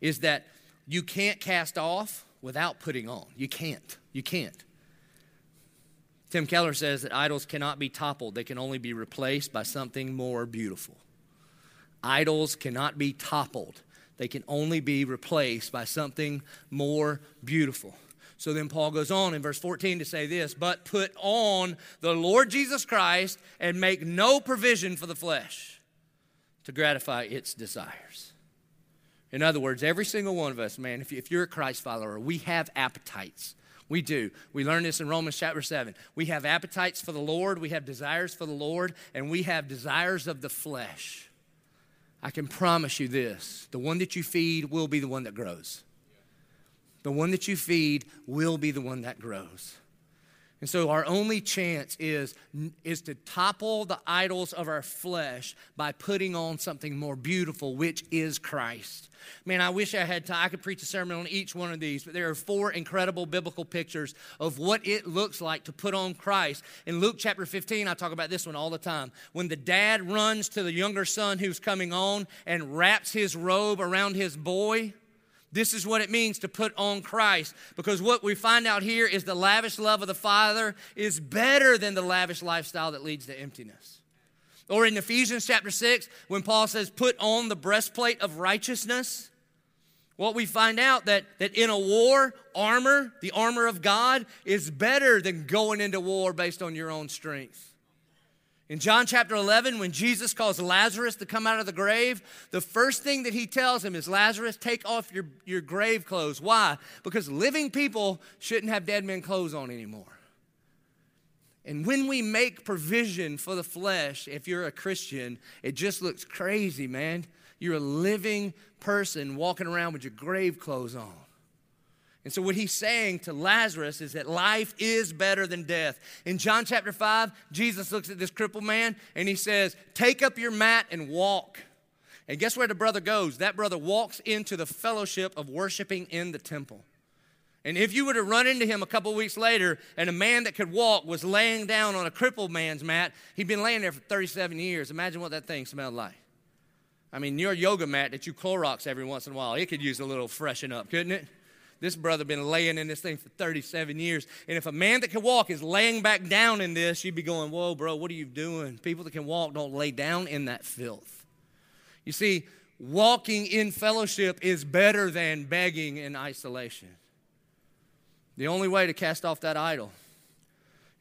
is that you can't cast off without putting on. You can't. You can't. Tim Keller says that idols cannot be toppled, they can only be replaced by something more beautiful. Idols cannot be toppled, they can only be replaced by something more beautiful. So then Paul goes on in verse 14 to say this, but put on the Lord Jesus Christ and make no provision for the flesh to gratify its desires. In other words, every single one of us, man, if you're a Christ follower, we have appetites. We do. We learn this in Romans chapter 7. We have appetites for the Lord, we have desires for the Lord, and we have desires of the flesh. I can promise you this the one that you feed will be the one that grows. The one that you feed will be the one that grows. And so our only chance is, is to topple the idols of our flesh by putting on something more beautiful, which is Christ. Man, I wish I had time. I could preach a sermon on each one of these, but there are four incredible biblical pictures of what it looks like to put on Christ. In Luke chapter 15, I talk about this one all the time. When the dad runs to the younger son who's coming on and wraps his robe around his boy, this is what it means to put on Christ. Because what we find out here is the lavish love of the Father is better than the lavish lifestyle that leads to emptiness. Or in Ephesians chapter 6, when Paul says, put on the breastplate of righteousness, what we find out that, that in a war, armor, the armor of God, is better than going into war based on your own strength. In John chapter 11, when Jesus calls Lazarus to come out of the grave, the first thing that he tells him is Lazarus, take off your, your grave clothes. Why? Because living people shouldn't have dead men clothes on anymore. And when we make provision for the flesh, if you're a Christian, it just looks crazy, man. You're a living person walking around with your grave clothes on. And so, what he's saying to Lazarus is that life is better than death. In John chapter 5, Jesus looks at this crippled man and he says, Take up your mat and walk. And guess where the brother goes? That brother walks into the fellowship of worshiping in the temple. And if you were to run into him a couple weeks later and a man that could walk was laying down on a crippled man's mat, he'd been laying there for 37 years. Imagine what that thing smelled like. I mean, your yoga mat that you Clorox every once in a while, it could use a little freshen up, couldn't it? This brother been laying in this thing for 37 years. And if a man that can walk is laying back down in this, you'd be going, Whoa, bro, what are you doing? People that can walk don't lay down in that filth. You see, walking in fellowship is better than begging in isolation. The only way to cast off that idol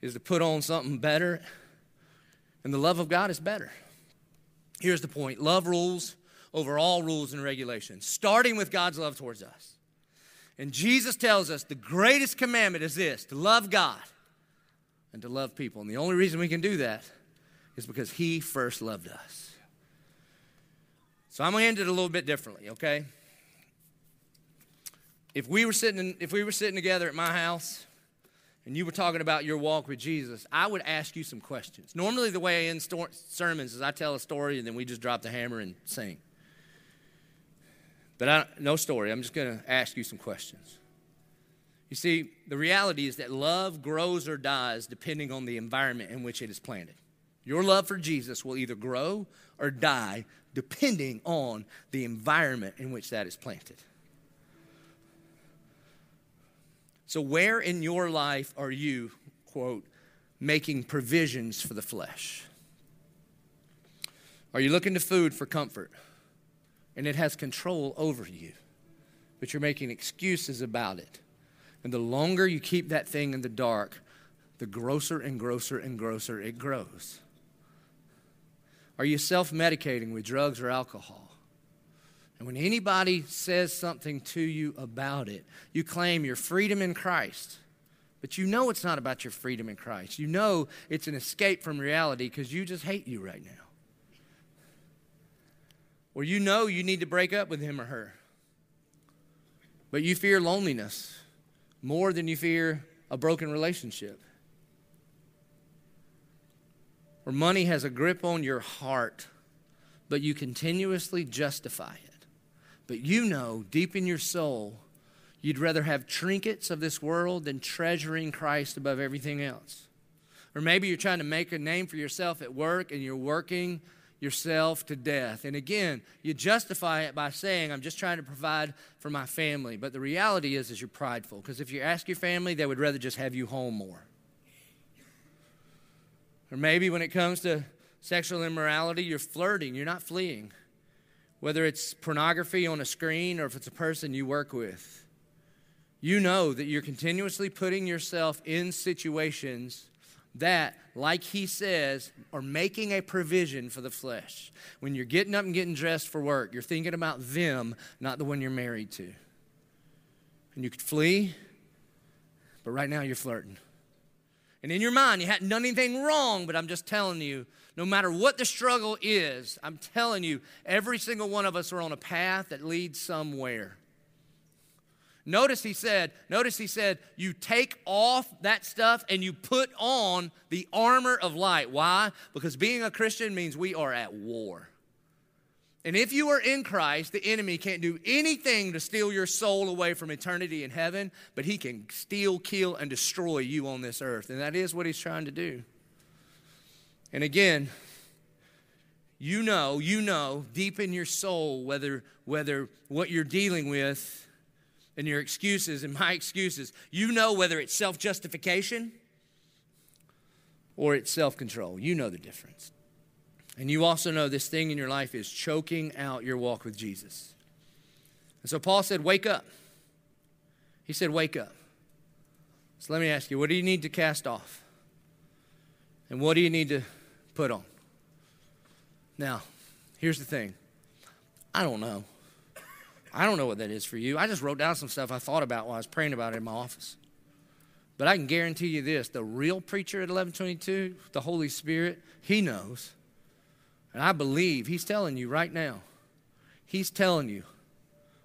is to put on something better, and the love of God is better. Here's the point love rules over all rules and regulations, starting with God's love towards us. And Jesus tells us the greatest commandment is this to love God and to love people. And the only reason we can do that is because He first loved us. So I'm going to end it a little bit differently, okay? If we were sitting, in, if we were sitting together at my house and you were talking about your walk with Jesus, I would ask you some questions. Normally, the way I end sermons is I tell a story and then we just drop the hammer and sing. But I, no story. I'm just going to ask you some questions. You see, the reality is that love grows or dies depending on the environment in which it is planted. Your love for Jesus will either grow or die depending on the environment in which that is planted. So, where in your life are you, quote, making provisions for the flesh? Are you looking to food for comfort? And it has control over you. But you're making excuses about it. And the longer you keep that thing in the dark, the grosser and grosser and grosser it grows. Are you self medicating with drugs or alcohol? And when anybody says something to you about it, you claim your freedom in Christ. But you know it's not about your freedom in Christ. You know it's an escape from reality because you just hate you right now. Or you know you need to break up with him or her. But you fear loneliness more than you fear a broken relationship. Or money has a grip on your heart, but you continuously justify it. But you know deep in your soul, you'd rather have trinkets of this world than treasuring Christ above everything else. Or maybe you're trying to make a name for yourself at work and you're working yourself to death. And again, you justify it by saying, I'm just trying to provide for my family. But the reality is, is you're prideful. Because if you ask your family, they would rather just have you home more. Or maybe when it comes to sexual immorality, you're flirting, you're not fleeing. Whether it's pornography on a screen or if it's a person you work with, you know that you're continuously putting yourself in situations that, like he says, are making a provision for the flesh. When you're getting up and getting dressed for work, you're thinking about them, not the one you're married to. And you could flee, but right now you're flirting. And in your mind, you hadn't done anything wrong, but I'm just telling you, no matter what the struggle is, I'm telling you, every single one of us are on a path that leads somewhere. Notice he said, notice he said, you take off that stuff and you put on the armor of light. Why? Because being a Christian means we are at war. And if you are in Christ, the enemy can't do anything to steal your soul away from eternity in heaven, but he can steal, kill, and destroy you on this earth. And that is what he's trying to do. And again, you know, you know deep in your soul whether, whether what you're dealing with and your excuses and my excuses, you know whether it's self justification or it's self control. You know the difference. And you also know this thing in your life is choking out your walk with Jesus. And so Paul said, Wake up. He said, Wake up. So let me ask you, what do you need to cast off? And what do you need to put on? Now, here's the thing I don't know. I don't know what that is for you. I just wrote down some stuff I thought about while I was praying about it in my office. But I can guarantee you this the real preacher at 1122, the Holy Spirit, he knows. And I believe He's telling you right now. He's telling you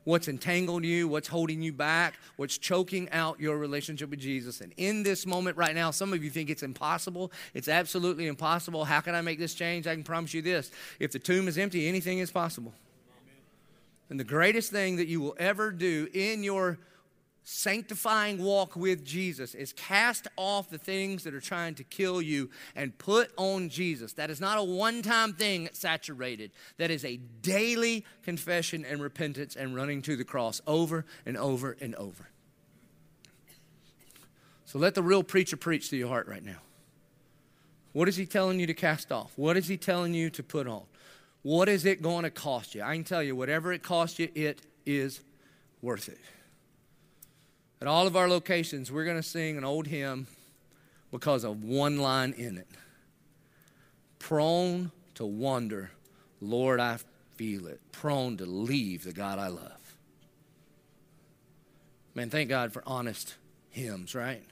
what's entangled you, what's holding you back, what's choking out your relationship with Jesus. And in this moment right now, some of you think it's impossible. It's absolutely impossible. How can I make this change? I can promise you this if the tomb is empty, anything is possible. And the greatest thing that you will ever do in your sanctifying walk with Jesus is cast off the things that are trying to kill you and put on Jesus. That is not a one time thing saturated, that is a daily confession and repentance and running to the cross over and over and over. So let the real preacher preach to your heart right now. What is he telling you to cast off? What is he telling you to put on? What is it going to cost you? I can tell you, whatever it costs you, it is worth it. At all of our locations, we're going to sing an old hymn because of one line in it. Prone to wonder, Lord, I feel it. Prone to leave the God I love. Man, thank God for honest hymns, right?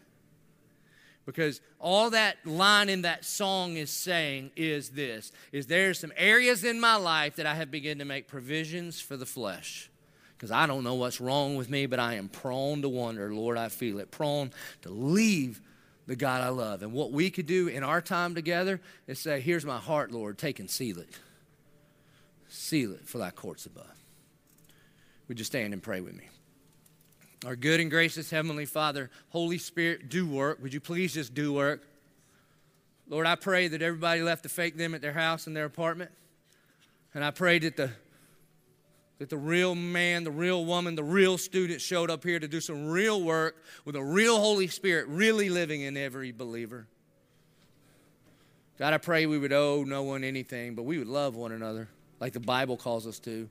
Because all that line in that song is saying is this is there's some areas in my life that I have begun to make provisions for the flesh because I don't know what's wrong with me, but I am prone to wonder. Lord, I feel it. Prone to leave the God I love. And what we could do in our time together is say, Here's my heart, Lord. Take and seal it. Seal it for thy courts above. Would you stand and pray with me? Our good and gracious Heavenly Father, Holy Spirit, do work. Would you please just do work? Lord, I pray that everybody left the fake them at their house and their apartment. And I pray that the that the real man, the real woman, the real student showed up here to do some real work with a real Holy Spirit really living in every believer. God, I pray we would owe no one anything, but we would love one another like the Bible calls us to.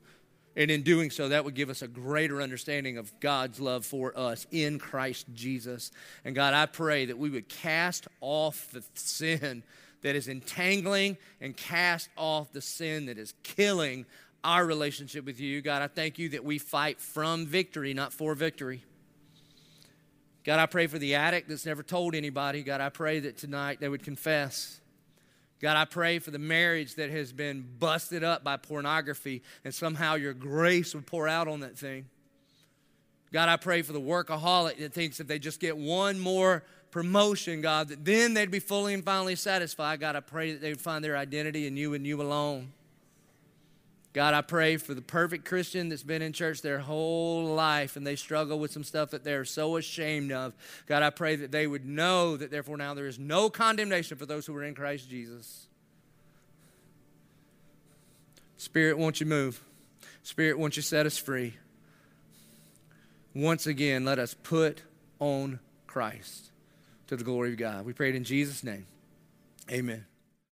And in doing so, that would give us a greater understanding of God's love for us in Christ Jesus. And God, I pray that we would cast off the sin that is entangling and cast off the sin that is killing our relationship with you. God, I thank you that we fight from victory, not for victory. God, I pray for the addict that's never told anybody. God, I pray that tonight they would confess. God, I pray for the marriage that has been busted up by pornography and somehow your grace would pour out on that thing. God, I pray for the workaholic that thinks if they just get one more promotion, God, that then they'd be fully and finally satisfied. God, I pray that they would find their identity in you and you alone. God, I pray for the perfect Christian that's been in church their whole life and they struggle with some stuff that they're so ashamed of. God, I pray that they would know that therefore now there is no condemnation for those who are in Christ Jesus. Spirit, won't you move? Spirit, won't you set us free? Once again, let us put on Christ to the glory of God. We pray it in Jesus' name. Amen.